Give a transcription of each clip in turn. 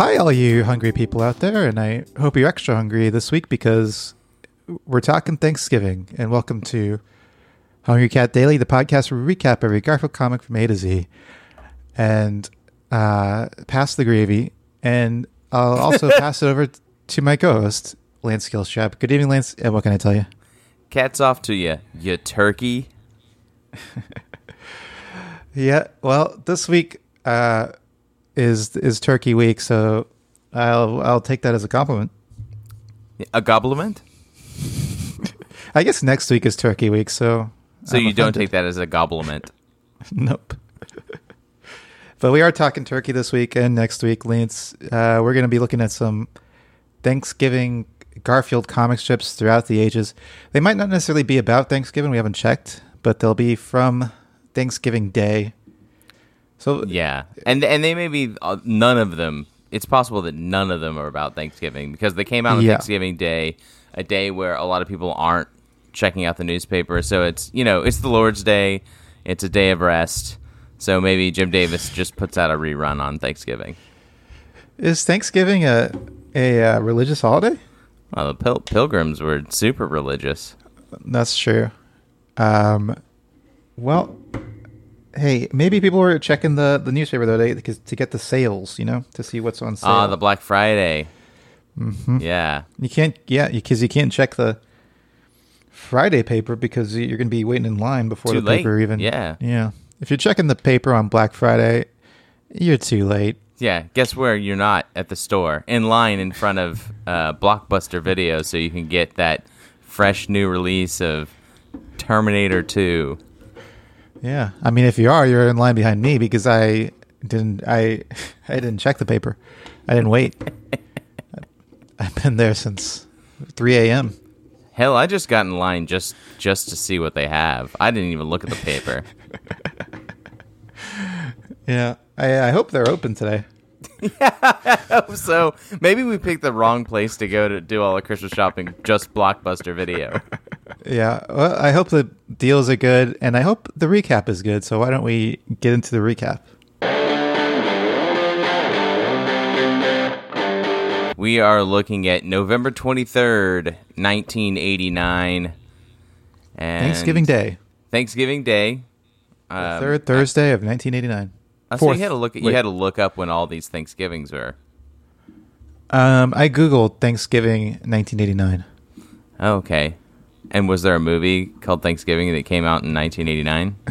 Hi, all you hungry people out there, and I hope you're extra hungry this week because we're talking Thanksgiving. And welcome to Hungry Cat Daily, the podcast where we recap every Garfield comic from A to Z and uh, pass the gravy. And I'll also pass it over to my co host, Lance Gilstrap. Good evening, Lance. And what can I tell you? Cats off to you, you turkey. Yeah, well, this week uh, is is Turkey Week, so I'll I'll take that as a compliment. A gobliment? I guess next week is Turkey Week, so So I'm you don't take that as a gobliment. Nope. but we are talking turkey this week and next week, Lance. Uh, we're going to be looking at some Thanksgiving Garfield comic strips throughout the ages. They might not necessarily be about Thanksgiving. We haven't checked, but they'll be from Thanksgiving Day. So Yeah, and and they may be uh, none of them. It's possible that none of them are about Thanksgiving because they came out on Yeah. Thanksgiving Day, a day where a lot of people aren't checking out the newspaper. So it's you know it's the Lord's Day, it's a day of rest. So maybe Jim Davis just puts out a rerun on Thanksgiving. is Thanksgiving a a uh, religious holiday? Well, the pil- pilgrims were super religious. That's true. Um, well, hey, maybe people were checking the, the newspaper the other day to get the sales, you know, to see what's on sale. Ah, the Black Friday. Mm-hmm. Yeah, You can't, yeah, because you can't check the Friday paper because you're going to be waiting in line before Too the late. paper even. Yeah. yeah. If you're checking the paper on Black Friday, you're too late. Yeah, guess where you're not at the store in line in front of uh, Blockbuster Video, so you can get that fresh new release of Terminator 2. Yeah, I mean, if you are, you're in line behind me because I didn't, I, I didn't check the paper. I didn't wait. I've been there since 3 a.m. Hell, I just got in line just just to see what they have. I didn't even look at the paper. Yeah, I, I hope they're open today. Yeah I hope so maybe we picked the wrong place to go to do all the Christmas shopping. Just Blockbuster Video. Yeah, well, I hope the deals are good, and I hope the recap is good. So why don't we get into the recap? We are looking at November twenty third, nineteen eighty nine. And Thanksgiving Day, Thanksgiving Day. the Um, third Thursday of 1989. Uh, so Fourth. you had to look. You had to look up when all these Thanksgivings were. Um, I googled Thanksgiving 1989. Oh, okay. And was there a movie called Thanksgiving that came out in 1989?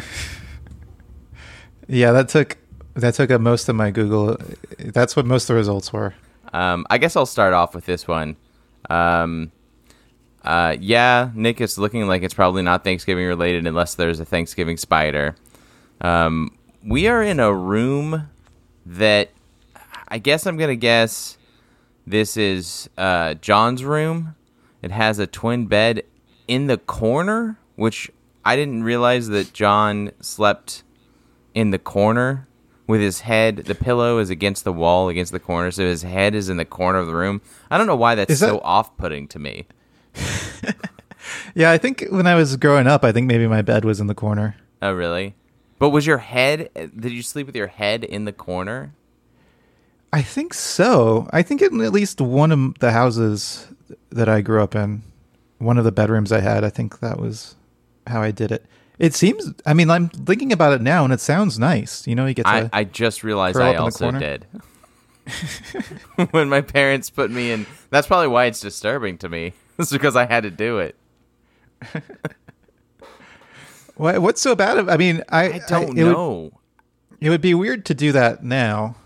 Yeah, that took that took up most of my Google. That's what most of the results were. Um, I guess I'll start off with this one. Um, uh, yeah, Nick, it's looking like it's probably not Thanksgiving related unless there's a Thanksgiving spider. Um, we are in a room that I guess I'm gonna guess this is uh, John's room. It has a twin bed in the corner, which I didn't realize that John slept in the corner with his head. The pillow is against the wall, against the corner, so his head is in the corner of the room. I don't know why that's Is so off-putting to me. Yeah, I think when I was growing up, I think maybe my bed was in the corner. Oh, really? But was your head? Did you sleep with your head in the corner? I think so. I think in at least one of the houses that I grew up in, one of the bedrooms I had, I think that was how I did it. It seems. I mean, I'm thinking about it now, and it sounds nice. You know, you get to. I, I just realized I up in the also did. when my parents put me in, that's probably why it's disturbing to me. It's because I had to do it. What, what's so bad? Of, I mean, I, I don't it Would, know. it would be weird to do that now,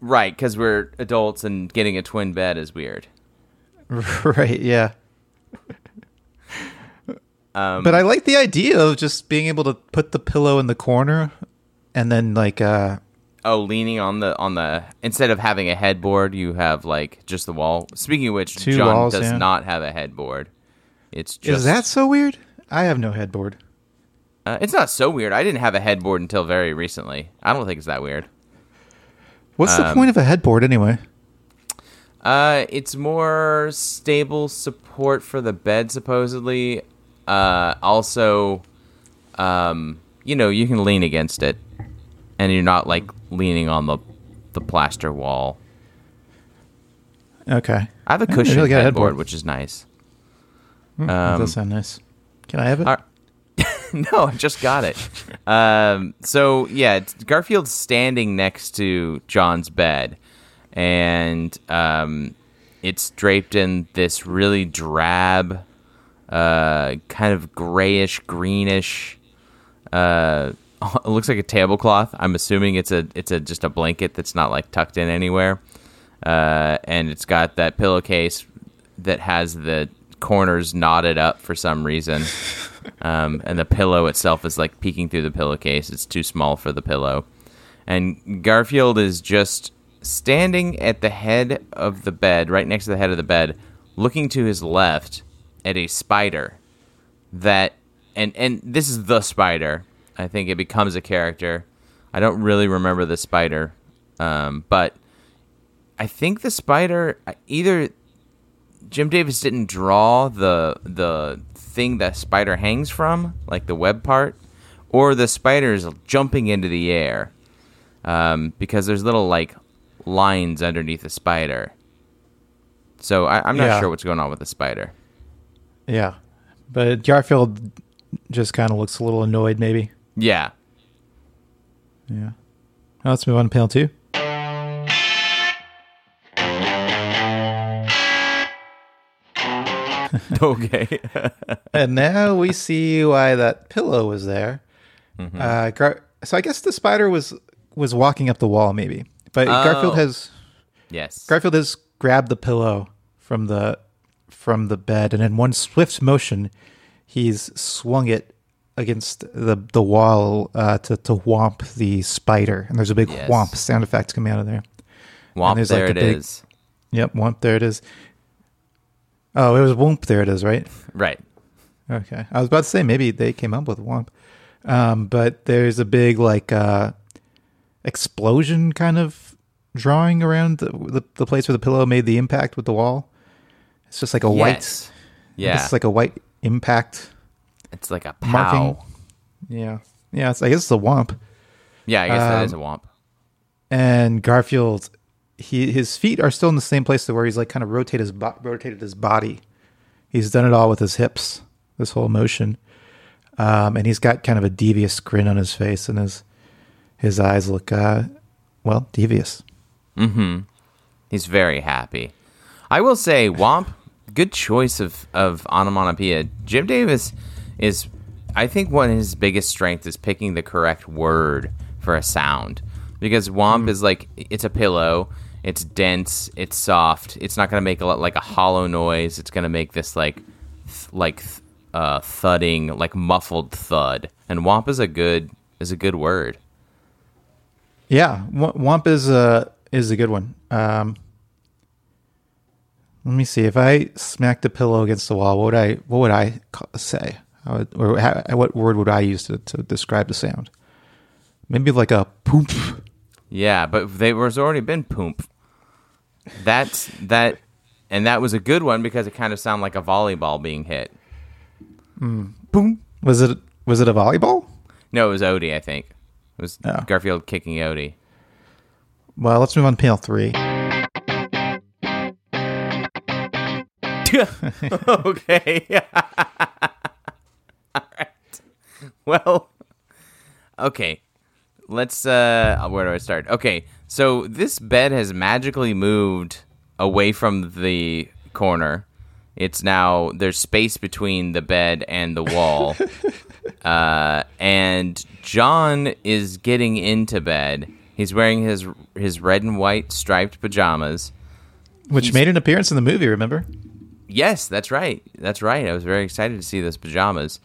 Right, because we're adults and getting a twin bed is weird. right? Yeah. Um, But I like the idea of just being able to put the pillow in the corner, and then like, uh, Oh, leaning on the on the instead of having a headboard, you have like just the wall. Speaking of which, John walls, does yeah. not have a headboard. It's just is that so weird? I have no headboard. uh, it's not so weird. I didn't have a headboard until very recently. I don't think it's that weird. What's the Um, point of a headboard anyway? Uh, it's more stable support for the bed, supposedly. Uh, also, um, you know, you can lean against it, and you're not like leaning on the the plaster wall. Okay. I have a cushion really headboard, headboard. which is nice. Mm, that Um, does sound nice. Can I have it? No, I just got it. Um, so yeah, Garfield's standing next to John's bed, and um, it's draped in this really drab, uh, kind of grayish, greenish. Uh, it looks like a tablecloth. I'm assuming it's a it's a just a blanket that's not like tucked in anywhere, uh, and it's got that pillowcase that has the corners knotted up for some reason. Um, and the pillow itself is like peeking through the pillowcase. It's too small for the pillow. And Garfield is just standing at the head of the bed, right next to the head of the bed, looking to his left at a spider that and and this is the spider. I think it becomes a character. I don't really remember the spider, um, but I think the spider either Jim Davis didn't draw the the thing that spider hangs from, like the web part, or the spider is jumping into the air um, because there's little like lines underneath the spider. So I, I'm not Yeah. sure what's going on with the spider. Yeah. But Garfield just kind of looks a little annoyed, maybe. Yeah, Yeah. Now let's move on to panel two. okay. and now we see why that pillow was there. Mm-hmm. Uh, Gar- so I guess the spider was was walking up the wall, maybe. But Garfield Oh. has yes. Garfield has grabbed the pillow from the from the bed, and in one swift motion, he's swung it against the the wall uh, to to whomp the spider. And there's a big Yes. whomp sound effect coming out of there. There's, there like, it big- is. Yep, whomp. There it is. Oh, it was whoomp. There it is. Right. Right. Okay. I was about to say maybe they came up with Womp. Um, but there's a big like uh explosion kind of drawing around the, the the place where the pillow made the impact with the wall. It's just like a Yes. white Yeah. It's like a white impact it's like a pow. marking. Yeah. Yeah, it's, I guess it's a womp. Yeah, I guess that is a Um, womp. And Garfield he his feet are still in the same place to where he's like kind of rotate his bo- rotated his body. He's done it all with his hips, this whole motion. Um, and he's got kind of a devious grin on his face, and his his eyes look uh, well devious. He's very happy. I will say, Womp, good choice of, of onomatopoeia. Jim Davis is, I think, one of his biggest strengths is picking the correct word for a sound. Because Womp is like, it's a pillow, it's dense, it's soft, it's not going to make a, lot- like a hollow noise. It's going to make this like, th- like, th- uh, thudding, like muffled thud. And Womp is a good, is a good word. Yeah, w- Womp is a is a good one. Um, let me see if I smacked the pillow against the wall. What would I what would I say? How would, or how, what word would I use to, to describe the sound? Maybe like a poop. Yeah, but there was already been poop. That's that, and that was a good one because it kind of sounded like a volleyball being hit. Boom. Was it was it a volleyball? No, it was Odie. I think it was Oh. Garfield kicking Odie. Well, let's move on to panel three. okay. All right. Well, okay. Let's uh where do I start? Okay. So this bed has magically moved away from the corner. It's now there's space between the bed and the wall. uh and John is getting into bed. He's wearing his his red and white striped pajamas. Which made an appearance in the movie, remember? Yes, that's right. That's right. I was very excited to see those pajamas.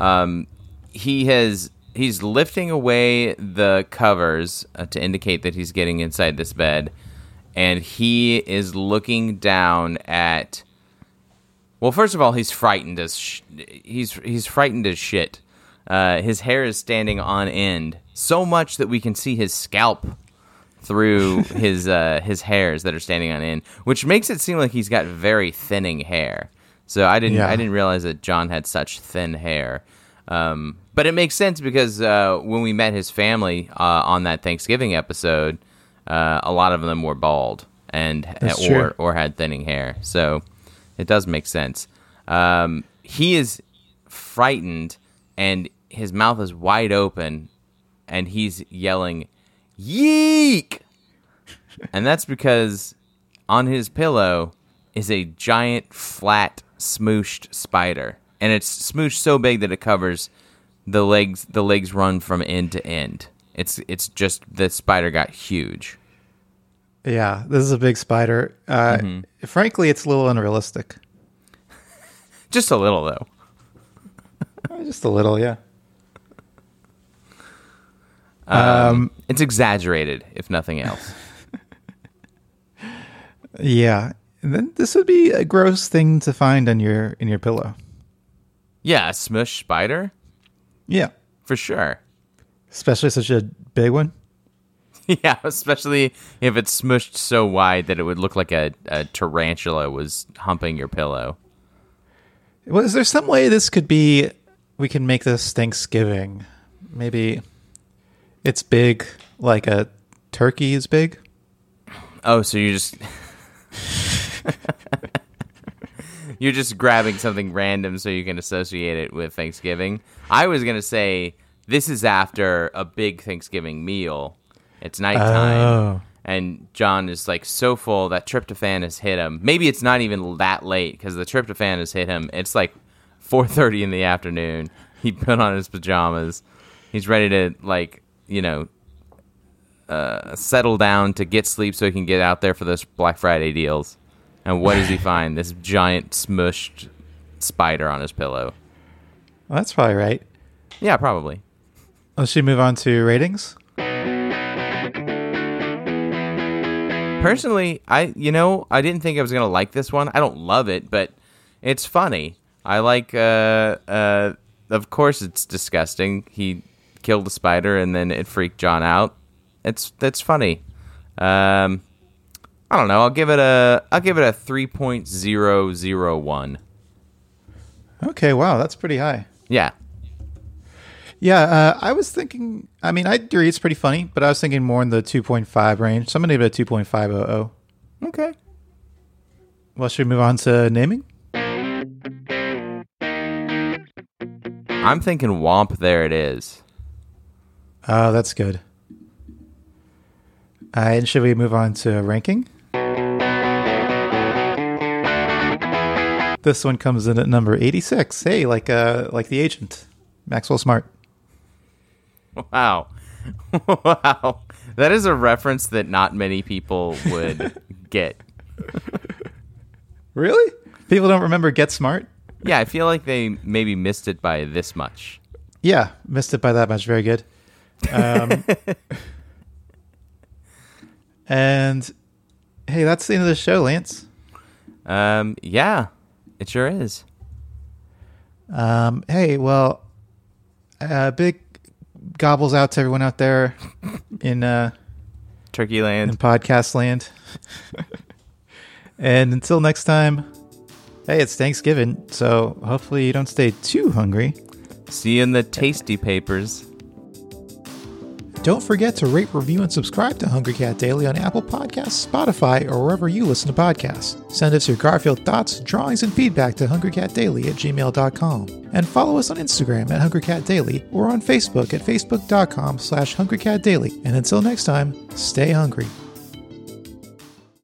Um, he has he's lifting away the covers uh, to indicate that he's getting inside this bed, and he is looking down at. Well, first of all, he's frightened as sh- he's he's frightened as shit. Uh, his hair is standing on end so much that we can see his scalp through his uh, his hairs that are standing on end, which makes it seem like he's got very thinning hair. So I didn't Yeah. I didn't realize that John had such thin hair. Um, but it makes sense because uh, when we met his family uh, on that Thanksgiving episode, uh, a lot of them were bald, and That's or true. or had thinning hair. So it does make sense. Um, he is frightened and his mouth is wide open and he's yelling yeek and that's because on his pillow is a giant flat smooshed spider and it's smooshed so big that it covers the legs the legs run from end to end it's it's just the spider got huge Yeah, this is a big spider. Uh, Mm-hmm. Frankly, it's a little unrealistic. just a little though Just a little, yeah. um, it's exaggerated if nothing else Yeah. And then this would be a gross thing to find on your in your pillow. yeah a smush spider Yeah. for sure Especially such a big one. Yeah, especially if it's smushed so wide that it would look like a, a tarantula was humping your pillow. Well, is there some way this could be? We can make this Thanksgiving. Maybe it's big, like a turkey is big. Oh, so you're just you're just grabbing something random so you can associate it with Thanksgiving. I was gonna say this is after a big Thanksgiving meal. It's nighttime. Oh. And John is like so full that tryptophan has hit him. Maybe it's not even that late because the tryptophan has hit him. It's like 4:30 in the afternoon. He put on his pajamas. He's ready to like you know uh, settle down to get sleep so he can get out there for those Black Friday deals. And what does he find? This giant smushed spider on his pillow. Well, that's probably right. Yeah, probably. Let's move on to ratings. Personally, I you know I didn't think I was gonna like this one. I don't love it, but it's funny. I like. Uh, uh, of course, it's disgusting. He killed a spider and then it freaked John out. It's that's funny. Um, I don't know. I'll give it a. I'll give it a three point zero zero one. Okay, wow, that's pretty high. Yeah. Yeah, uh, I was thinking. I mean, I agree it's pretty funny, but I was thinking more in the 2.5 range. So I'm gonna give it a 2.500. Okay. Well, should we move on to naming? I'm thinking Womp. There it is. Oh, that's good. Uh, and should we move on to ranking? This one comes in at number 86. Hey, like uh, like the agent, Maxwell Smart. Wow. wow. That is a reference that not many people would get. Really? People don't remember Get Smart? Yeah, I feel like they maybe missed it by this much. Yeah, missed it by that much. Very good. Um, and hey, that's the end of the show, Lance. Um, yeah, it sure is. Um, hey, well, uh, big gobbles out to everyone out there in uh, Turkey in Land. podcast land. and until next time, hey, it's Thanksgiving, so hopefully you don't stay too hungry. See you in the tasty papers. Don't forget to rate, review, and subscribe to Hungry Cat Daily on Apple Podcasts, Spotify, or wherever you listen to podcasts. Send us your Garfield thoughts, drawings, and feedback to hungrycatdaily at gmail.com. And follow us on Instagram at hungrycatdaily or on Facebook at facebook.com slash hungrycatdaily. And until next time, stay hungry.